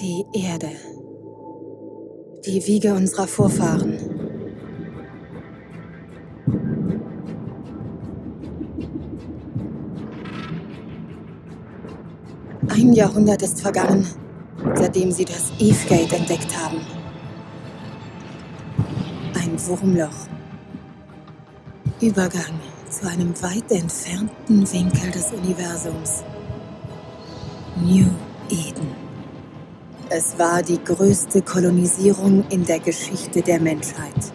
Die Erde. Die Wiege unserer Vorfahren. Ein Jahrhundert ist vergangen, seitdem sie das Eve-Gate entdeckt haben. Ein Wurmloch. Übergang zu einem weit entfernten Winkel des Universums. New. Es war die größte Kolonisierung in der Geschichte der Menschheit.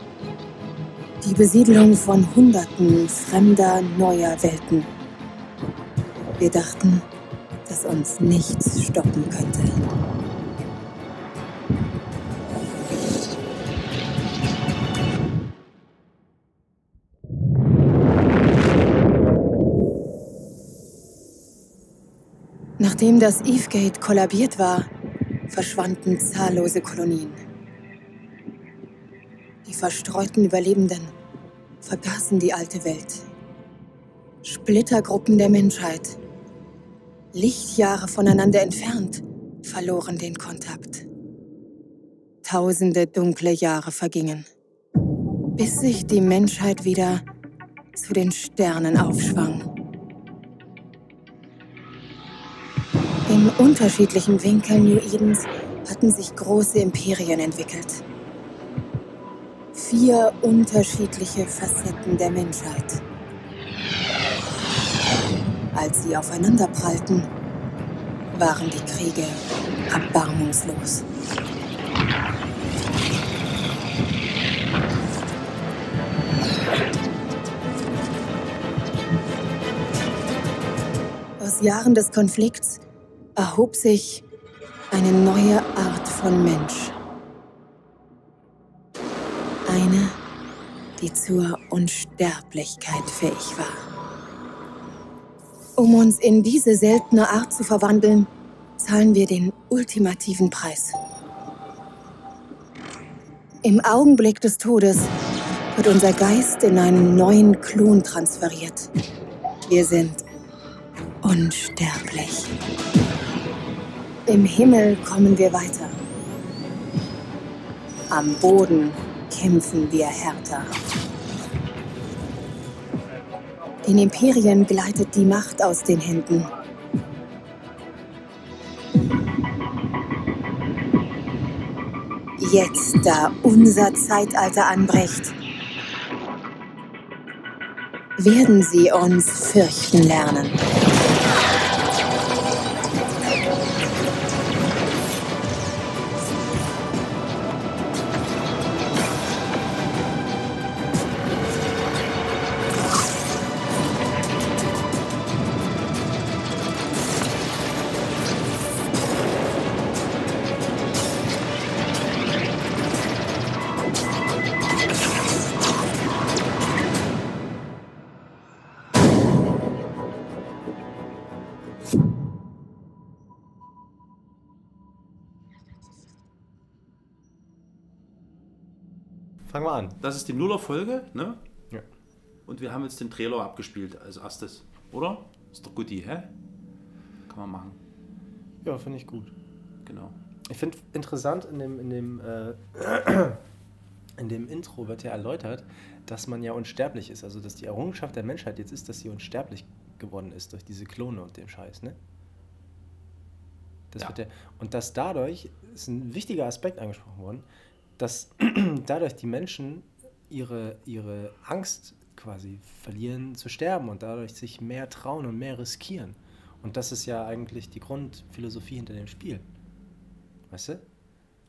Die Besiedlung von Hunderten fremder neuer Welten. Wir dachten, dass uns nichts stoppen könnte. Nachdem das Eve-Gate kollabiert war, verschwanden zahllose Kolonien. Die verstreuten Überlebenden vergaßen die alte Welt. Splittergruppen der Menschheit, Lichtjahre voneinander entfernt, verloren den Kontakt. Tausende dunkle Jahre vergingen, bis sich die Menschheit wieder zu den Sternen aufschwang. Unterschiedlichen Winkeln New Edens hatten sich große Imperien entwickelt. Vier unterschiedliche Facetten der Menschheit. Als sie aufeinanderprallten, waren die Kriege erbarmungslos. Aus Jahren des Konflikts erhob sich eine neue Art von Mensch. Eine, die zur Unsterblichkeit fähig war. Um uns in diese seltene Art zu verwandeln, zahlen wir den ultimativen Preis. Im Augenblick des Todes wird unser Geist in einen neuen Klon transferiert. Wir sind unsterblich. Im Himmel kommen wir weiter. Am Boden kämpfen wir härter. Den Imperien gleitet die Macht aus den Händen. Jetzt, da unser Zeitalter anbricht, werden sie uns fürchten lernen. Fangen wir an. Das ist die Nuller-Folge, ne? Ja. Und wir haben jetzt den Trailer abgespielt als erstes, oder? Ist doch gut, die, hä? Kann man machen. Ja, finde ich gut. Genau. Ich finde interessant, in dem, in, dem, äh, in dem Intro wird ja erläutert, dass man ja unsterblich ist. Also, dass die Errungenschaft der Menschheit jetzt ist, dass sie unsterblich geworden ist durch diese Klone und dem Scheiß, ne? Das Ja. ja, und dass dadurch, ist ein wichtiger Aspekt angesprochen worden, dass dadurch die Menschen ihre, ihre Angst quasi verlieren zu sterben und dadurch sich mehr trauen und mehr riskieren. Und das ist ja eigentlich die Grundphilosophie hinter dem Spiel. Weißt du?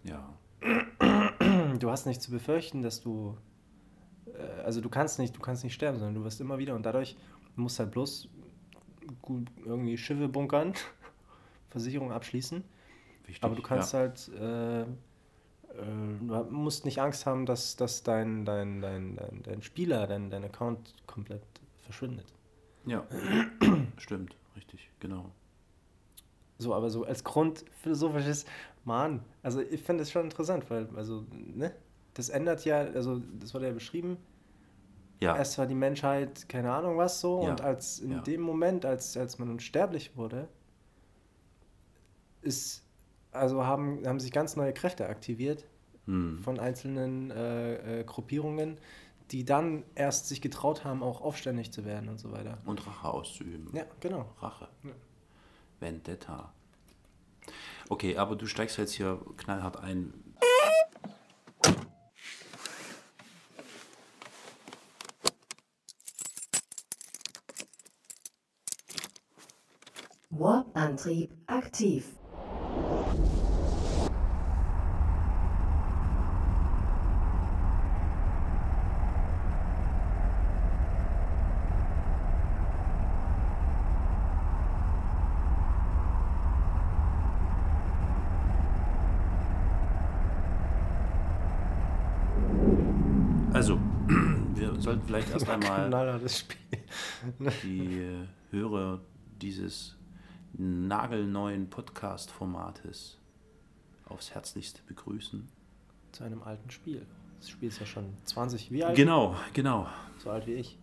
Ja. Du hast nicht zu befürchten, dass du. äh, Also du kannst nicht, du kannst nicht sterben, sondern du wirst immer wieder und dadurch musst halt bloß gut irgendwie Schiffe bunkern, Versicherung abschließen. Wichtig. Aber du kannst ja. halt, äh, du musst nicht Angst haben, dass, dass dein, dein, dein, dein, dein Spieler, dein, dein Account komplett verschwindet. Ja. Stimmt, richtig, genau. So, aber so als grundphilosophisches, Mann, also ich finde das schon interessant, weil, also, ne, das ändert ja, also das wurde ja beschrieben, Ja. erst war die Menschheit, keine Ahnung was so, Ja, und als in ja. dem Moment, als, als man unsterblich wurde, ist, also haben, haben sich ganz neue Kräfte aktiviert Hm. von einzelnen äh, äh, Gruppierungen, die dann erst sich getraut haben, auch aufständig zu werden und so weiter. Und Rache auszuüben. Ja, genau. Rache. Vendetta. Okay, aber du steigst jetzt hier knallhart ein. Warp-Antrieb aktiv. Also, wir sollten vielleicht erst einmal die äh, Hörer dieses nagelneuen Podcast-Formates aufs Herzlichste begrüßen. Zu einem alten Spiel. Das Spiel ist ja schon 20, wie alt? Genau, genau. So alt wie ich.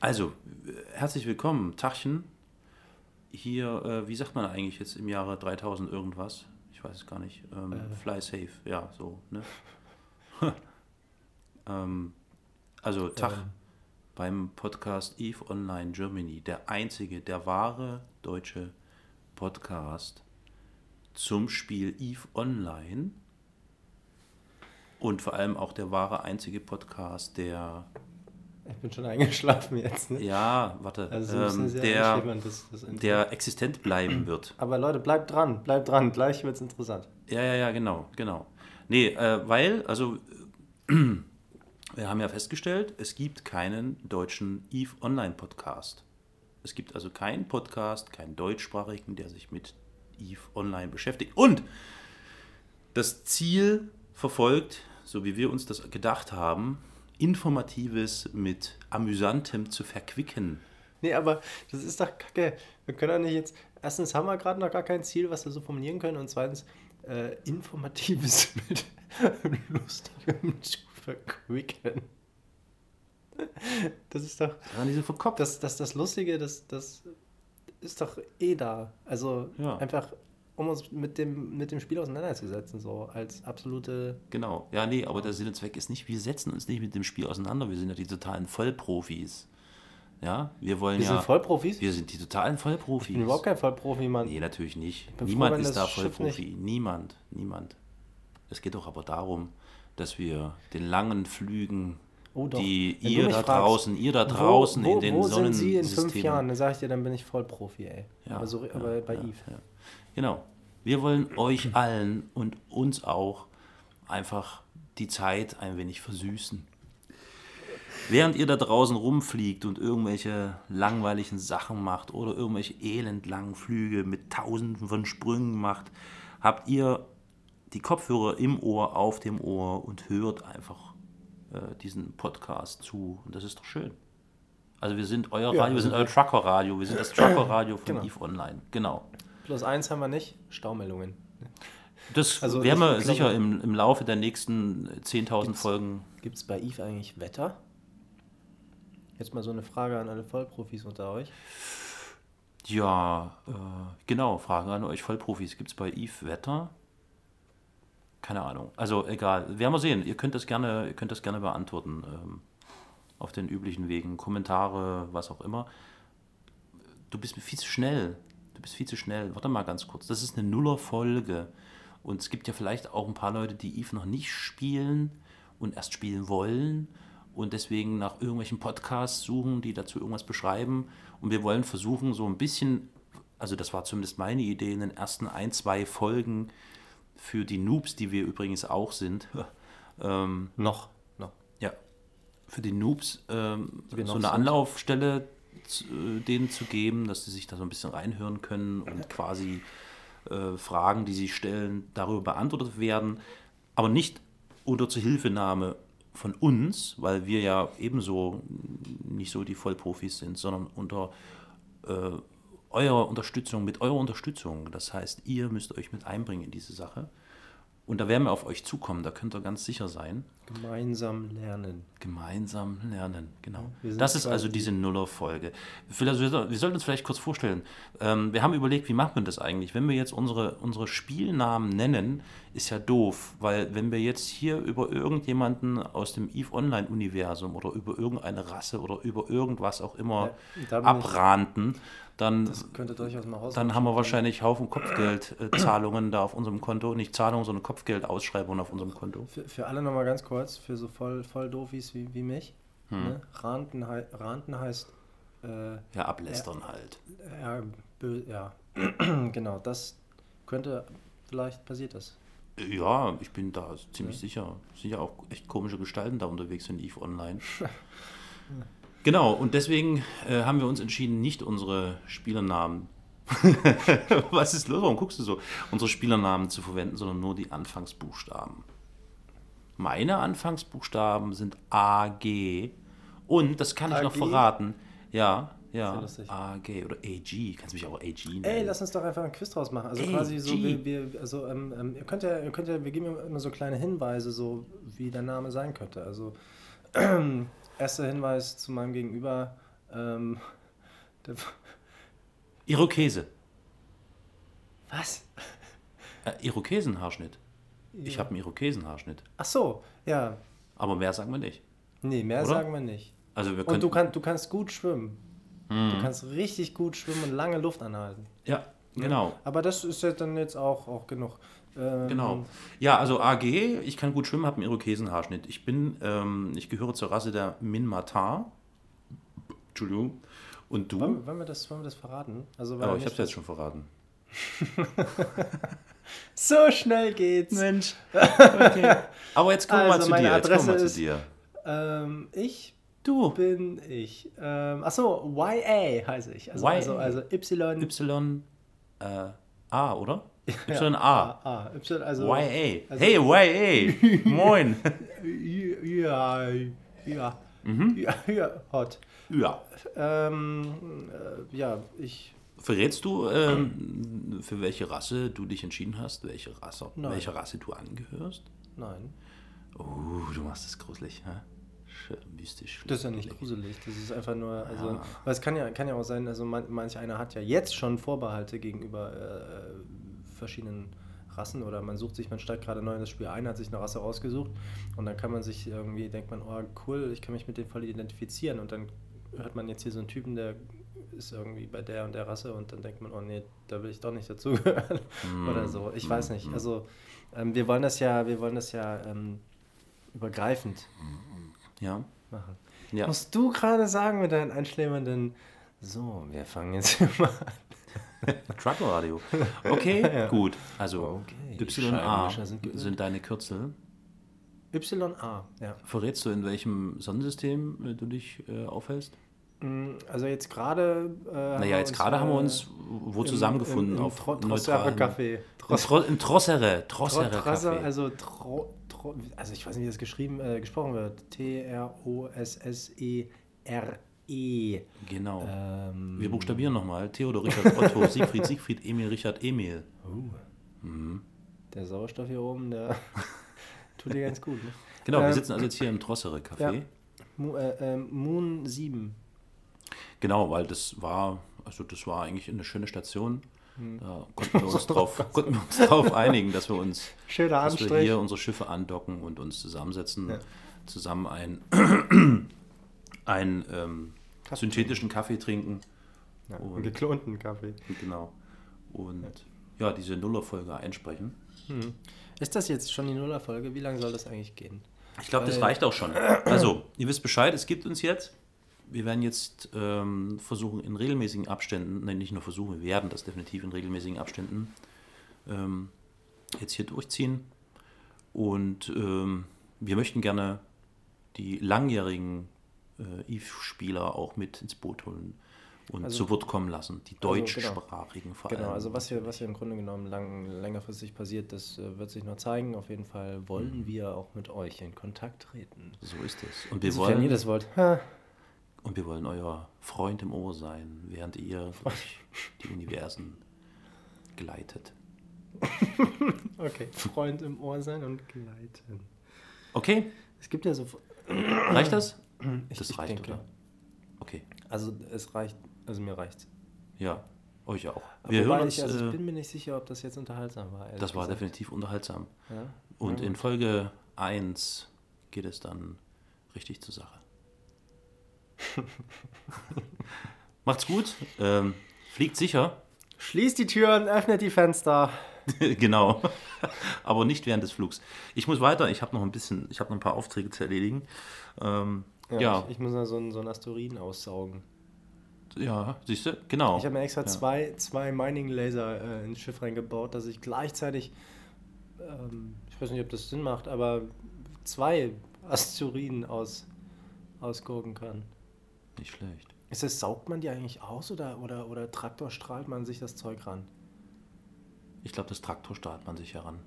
Also, äh, herzlich willkommen, Tachchen. Hier, äh, wie sagt man eigentlich jetzt im Jahre 3000 irgendwas? Ich weiß es gar nicht. Ähm, Äh. Fly safe, ja, so, ne? ähm, also, Tag Ähm. beim Podcast Eve Online Germany, der einzige, der wahre deutsche Podcast zum Spiel Eve Online und vor allem auch der wahre einzige Podcast, der Ich bin schon eingeschlafen jetzt. Ne? ja, warte, Also müssen ähm, der, das, das der existent bleiben wird. Aber Leute, bleibt dran, bleibt dran. Gleich wird's interessant. Ja, ja, ja, genau, genau. Nee, äh, weil, also, äh, wir haben ja festgestellt, es gibt keinen deutschen EVE Online Podcast. Es gibt also keinen Podcast, keinen deutschsprachigen, der sich mit EVE Online beschäftigt. Und das Ziel verfolgt, so wie wir uns das gedacht haben, Informatives mit Amüsantem zu verquicken. Nee, aber das ist doch kacke. Wir können doch nicht jetzt. Erstens haben wir gerade noch gar kein Ziel, was wir so formulieren können. Und zweitens, äh, Informatives mit Lustigem verquicken. Das ist doch. Daran diese verkopft. Das, das, das Lustige, das, das ist doch eh da. Also Ja. einfach, um uns mit dem, mit dem Spiel auseinanderzusetzen, so als absolute. Genau. Ja, nee, aber der Sinn und Zweck ist nicht, wir setzen uns nicht mit dem Spiel auseinander. Wir sind ja die totalen Vollprofis. Ja, wir wollen Wir ja. sind Vollprofis. Wir sind die totalen Vollprofis. Ich bin überhaupt kein Vollprofi, Mann. Nee, natürlich nicht. froh, Niemand wenn ist da Vollprofi. Niemand, niemand. Es geht doch aber darum, dass wir den langen Flügen, Oh, die ihr da fragst, draußen, ihr da draußen wo, wo, in den wo sind Sie in fünf. Jahren? Dann sage ich dir, dann bin ich Vollprofi, ey. Ja, aber, so, ja, aber bei ja, Eve. ja. Genau. Wir wollen euch allen und uns auch einfach die Zeit ein wenig versüßen. Während ihr da draußen rumfliegt und irgendwelche langweiligen Sachen macht oder irgendwelche elendlangen Flüge mit tausenden von Sprüngen macht, habt ihr die Kopfhörer im Ohr, auf dem Ohr und hört einfach äh, diesen Podcast zu. Und das ist doch schön. Also wir sind euer Ja, Radio, wir sind also euer Trucker-Radio, wir sind das Trucker-Radio von Genau. EVE Online. Genau. Plus eins haben wir nicht, Staumeldungen. Das Also werden wir glaube- sicher im, im Laufe der nächsten 10.000 Folgen. Gibt es bei Eve eigentlich Wetter? Jetzt mal so eine Frage an alle Vollprofis unter euch. Ja, äh, genau, Frage an euch Vollprofis. Gibt es bei Eve Wetter? Keine Ahnung. Also egal. Werden wir sehen. Ihr könnt das gerne, ihr könnt das gerne beantworten. Ähm, auf den üblichen Wegen. Kommentare, was auch immer. Du bist viel zu schnell. Du bist viel zu schnell. Warte mal ganz kurz. Das ist eine Nuller-Folge. Und es gibt ja vielleicht auch ein paar Leute, die Eve noch nicht spielen und erst spielen wollen und deswegen nach irgendwelchen Podcasts suchen, die dazu irgendwas beschreiben. Und wir wollen versuchen, so ein bisschen, also das war zumindest meine Idee, in den ersten ein, zwei Folgen für die Noobs, die wir übrigens auch sind, ähm, Noch. Noch. ja, für die Noobs ähm, wir so eine sind. Anlaufstelle zu, äh, denen zu geben, dass sie sich da so ein bisschen reinhören können und quasi äh, Fragen, die sie stellen, darüber beantwortet werden, aber nicht unter Zuhilfenahme von uns, weil wir ja ebenso nicht so die Vollprofis sind, sondern unter äh, eurer Unterstützung, mit eurer Unterstützung. Das heißt, ihr müsst euch mit einbringen in diese Sache. Und da werden wir auf euch zukommen, da könnt ihr ganz sicher sein. Gemeinsam lernen. Gemeinsam lernen, genau. Das ist also diese Nuller-Folge. Wir sollten uns vielleicht kurz vorstellen. Ähm, wir haben überlegt, wie macht man das eigentlich? Wenn wir jetzt unsere, unsere Spielnamen nennen, ist ja doof, weil wenn wir jetzt hier über irgendjemanden aus dem EVE Online-Universum oder über irgendeine Rasse oder über irgendwas auch immer Ja, abranten, dann, dann haben wir wahrscheinlich Haufen Kopfgeldzahlungen da auf unserem Konto. Nicht Zahlungen, sondern Kopfgeldausschreibungen auf unserem Konto. Für, für alle nochmal ganz kurz, für so voll, voll Doofis wie, wie mich. Hm. Ne? Ranten, hei- Ranten heißt, äh, Ja, ablästern halt. ja, bö, ja. genau, das könnte, vielleicht passiert das. Ja, ich bin da ziemlich sicher. Sind ja auch echt komische Gestalten da unterwegs in EVE Online. genau, und deswegen äh, haben wir uns entschieden, nicht unsere Spielernamen. Was ist los? Warum guckst du so? Unsere Spielernamen zu verwenden, sondern nur die Anfangsbuchstaben. Meine Anfangsbuchstaben sind AG. Und, das kann ich noch verraten. Ja, ja. lustig. AG oder AG. Kannst mich auch AG nennen. Ey, lass uns doch einfach ein Quiz draus machen. Also Ey, quasi so, wir, wir also ähm, ähm, ihr könnt ja, ihr könnt ja, wir geben immer so kleine Hinweise, so wie der Name sein könnte. Also erster Hinweis zu meinem Gegenüber. Ähm, der, Irokese. was? Äh, Irokesenhaarschnitt. Ich habe einen Irokesenhaarschnitt. Ach so, ja. Aber mehr sagen wir nicht. Nee, mehr Oder? sagen wir nicht. Also wir Und können. du, kann, du kannst gut schwimmen. Mhm. Du kannst richtig gut schwimmen und lange Luft anhalten. ja, genau. Aber das ist ja dann jetzt auch, auch genug. Ähm, Genau. Ja, also AG, ich kann gut schwimmen, habe einen Irokesenhaarschnitt. Ich bin, ähm, ich gehöre zur Rasse der Minmatar. Entschuldigung. Und du? Wollen, wollen, wir das, wollen wir das verraten? Also, weil Aber ich habe es jetzt schon verraten. So schnell geht's. Mensch. Okay. Aber jetzt kommen wir Also, mal zu meine dir. Jetzt kommen wir Adresse zu ist- dir. Ähm, ich Du. bin ich. Ähm, achso, YA heiße ich. Also, YA. also, also Y. Y äh, A, oder? ja, Y A. A, Y, also. YA. also- hey, YA. Moin. Ja, ja. Mhm. Ja, ja, hot. ja. Ähm, äh, ja, ich. Verrätst du, ähm, für welche Rasse du dich entschieden hast, welche Rasse, Nein. welcher Rasse du angehörst? Nein. Oh, du machst es gruselig, hä? Mystisch. Das ist ja nicht gruselig. Das ist einfach nur. Also, Ja. Weil es kann ja, kann ja auch sein, also man, manch einer hat ja jetzt schon Vorbehalte gegenüber äh, verschiedenen Rassen oder man sucht sich, man steigt gerade neu in das Spiel ein, hat sich eine Rasse ausgesucht und dann kann man sich irgendwie, denkt man, oh cool, ich kann mich mit dem voll identifizieren und dann hört man jetzt hier so einen Typen, der ist irgendwie bei der und der Rasse und dann denkt man, oh nee, da will ich doch nicht dazugehören oder so. Ich weiß nicht. Also ähm, wir wollen das ja, wir wollen das ja ähm, übergreifend Ja. machen. Ja. Musst du gerade sagen mit deinen einschläfernden, so, wir fangen jetzt mal an. Truckradio. Okay, gut. Also Okay, YA sind deine Kürzel. YA, ja. Verrätst du, in welchem Sonnensystem äh, du dich äh, aufhältst? Mm, Also jetzt gerade. Äh, Naja, jetzt gerade haben wir äh, uns wo zusammengefunden im, im, auf Tro Café. Im, Tro Im Trossere, Tro Trossere Trosse, Café. also Tro, Tro, also ich weiß nicht, wie das geschrieben, äh, gesprochen wird. T-R-O-S-S-E-R-E. Genau. Ähm, Wir buchstabieren nochmal. Theodor, Richard, Otto, Siegfried, Siegfried, Emil, Richard, Emil. uh, Mhm. der Sauerstoff hier oben, der tut dir ganz gut. Ne? Genau, wir Ähm, sitzen also jetzt hier im Trossere Café. Ja. Mo, äh, ähm, Moon 7. Genau, weil das war, also das war eigentlich eine schöne Station. Hm. Da konnten wir uns drauf, konnten wir uns drauf einigen, dass wir uns, dass wir hier unsere Schiffe andocken und uns zusammensetzen, Ja. zusammen ein, einen ähm, synthetischen Kaffee trinken. Ja, und- einen geklonten Kaffee. Genau. Und ja, diese Nullerfolge einsprechen. Hm. Ist das jetzt schon die Nullerfolge? Wie lange soll das eigentlich gehen? Ich glaube, das reicht auch schon. Also, ihr wisst Bescheid, es gibt uns jetzt. Wir werden jetzt ähm, versuchen, in regelmäßigen Abständen, nein, nicht nur versuchen, wir werden das definitiv in regelmäßigen Abständen ähm, jetzt hier durchziehen. Und ähm, wir möchten gerne die langjährigen äh, EVE-Spieler auch mit ins Boot holen und Also- zu Wort kommen lassen. Die Also, genau. deutschsprachigen vor Genau, allem. also was hier, was hier im Grunde genommen lang, längerfristig passiert, das äh, wird sich noch zeigen. Auf jeden Fall wollen wir auch mit euch in Kontakt treten. So ist es. Und wir Insofern wollen ihr das wollt. Ha, Und wir wollen euer Freund im Ohr sein, während ihr durch die Universen gleitet. Okay, Freund im Ohr sein und gleiten. Okay, Es gibt ja so. reicht das? Ich, Das ich reicht, denke. oder? Okay, Also es reicht, also mir reicht's. ja, euch auch. Aber Wir hören uns. ich, also ich äh, bin mir nicht sicher, ob das jetzt unterhaltsam war. das war gesagt. definitiv unterhaltsam. Ja? Und Ja, in. Folge 1 geht es dann richtig zur Sache. Macht's gut. Ähm, fliegt sicher. Schließt die Türen, öffnet die Fenster. genau. Aber nicht während des Flugs. Ich muss weiter. Ich habe noch ein bisschen, ich habe noch ein paar Aufträge zu erledigen. Ähm, ja, ja, Ich, ich muss mal so einen, so einen Asteroiden aussaugen. siehst du? Genau. Ich habe mir extra Ja. zwei, zwei Mining-Laser äh, ins Schiff reingebaut, dass ich gleichzeitig, ähm, ich weiß nicht, ob das Sinn macht, aber zwei Asteroiden aus, ausgucken kann. Nicht schlecht. Ist das, saugt man die eigentlich aus oder, oder, oder traktorstrahlt man sich das Zeug ran? Ich glaube, das Traktor startet man sich heran.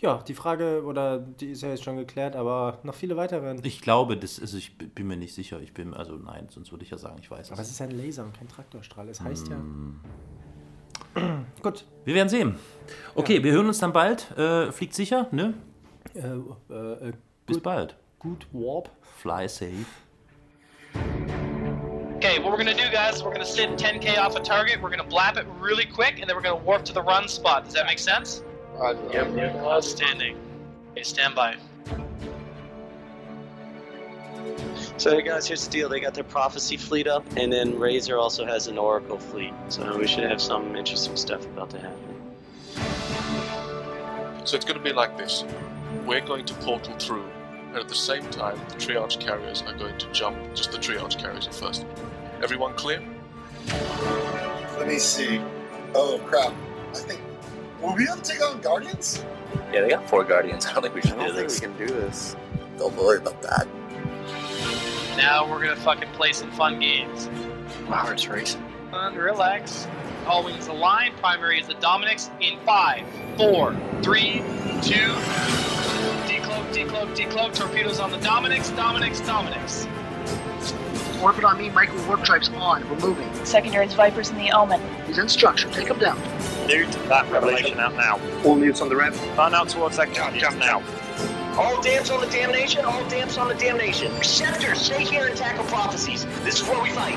Ja, die Frage, oder die ist ja jetzt schon geklärt, aber noch viele weitere. Ich glaube, das ist, ich bin mir nicht sicher. Ich bin, also nein, sonst würde ich ja sagen, ich weiß Aber es es. ist ein Laser und kein Traktorstrahl. Das heißt Hm. ja. Gut. Wir werden sehen. Okay, wir hören uns dann bald. Äh, fliegt sicher, ne? Äh, äh, äh, Bis bald. gut Warp. Fly safe. Okay, what we're gonna do, guys, is we're gonna sit 10k off a target. We're gonna blap it really quick, and then we're gonna warp to the run spot. Does that make sense? Yep. Outstanding. Okay, stand by. So hey guys, here's the deal. They got their prophecy fleet up, and then Razor also has an Oracle fleet. So we should have some interesting stuff about to happen. So it's going to be like this. We're going to portal through, and at the same time, the triage carriers are going to jump. Just the triage carriers at first. Everyone clear? Let me see. Oh crap! I think will we be able to take on Guardians? Yeah, they got four guardians. I don't think we I should don't do think this. we can do this. Don't worry about that. Now we're gonna fucking play some fun games. My heart's racing. Fun, relax. All wings align. Primary is the Dominics in five, four, three, two. Decloak, decloak, decloak. Torpedoes on the Dominics. Dominics, Dominics. Orbit on me, micro warp drives on. We're moving. Secondaries, Vipers, and the Omen. He's in structure. Take him down. Dude, that revelation out now. All mutes on the rev. Run out towards that guardians now. All damps on the damnation. All damps on the damnation. Scepter, stay here and tackle prophecies. This is where we fight.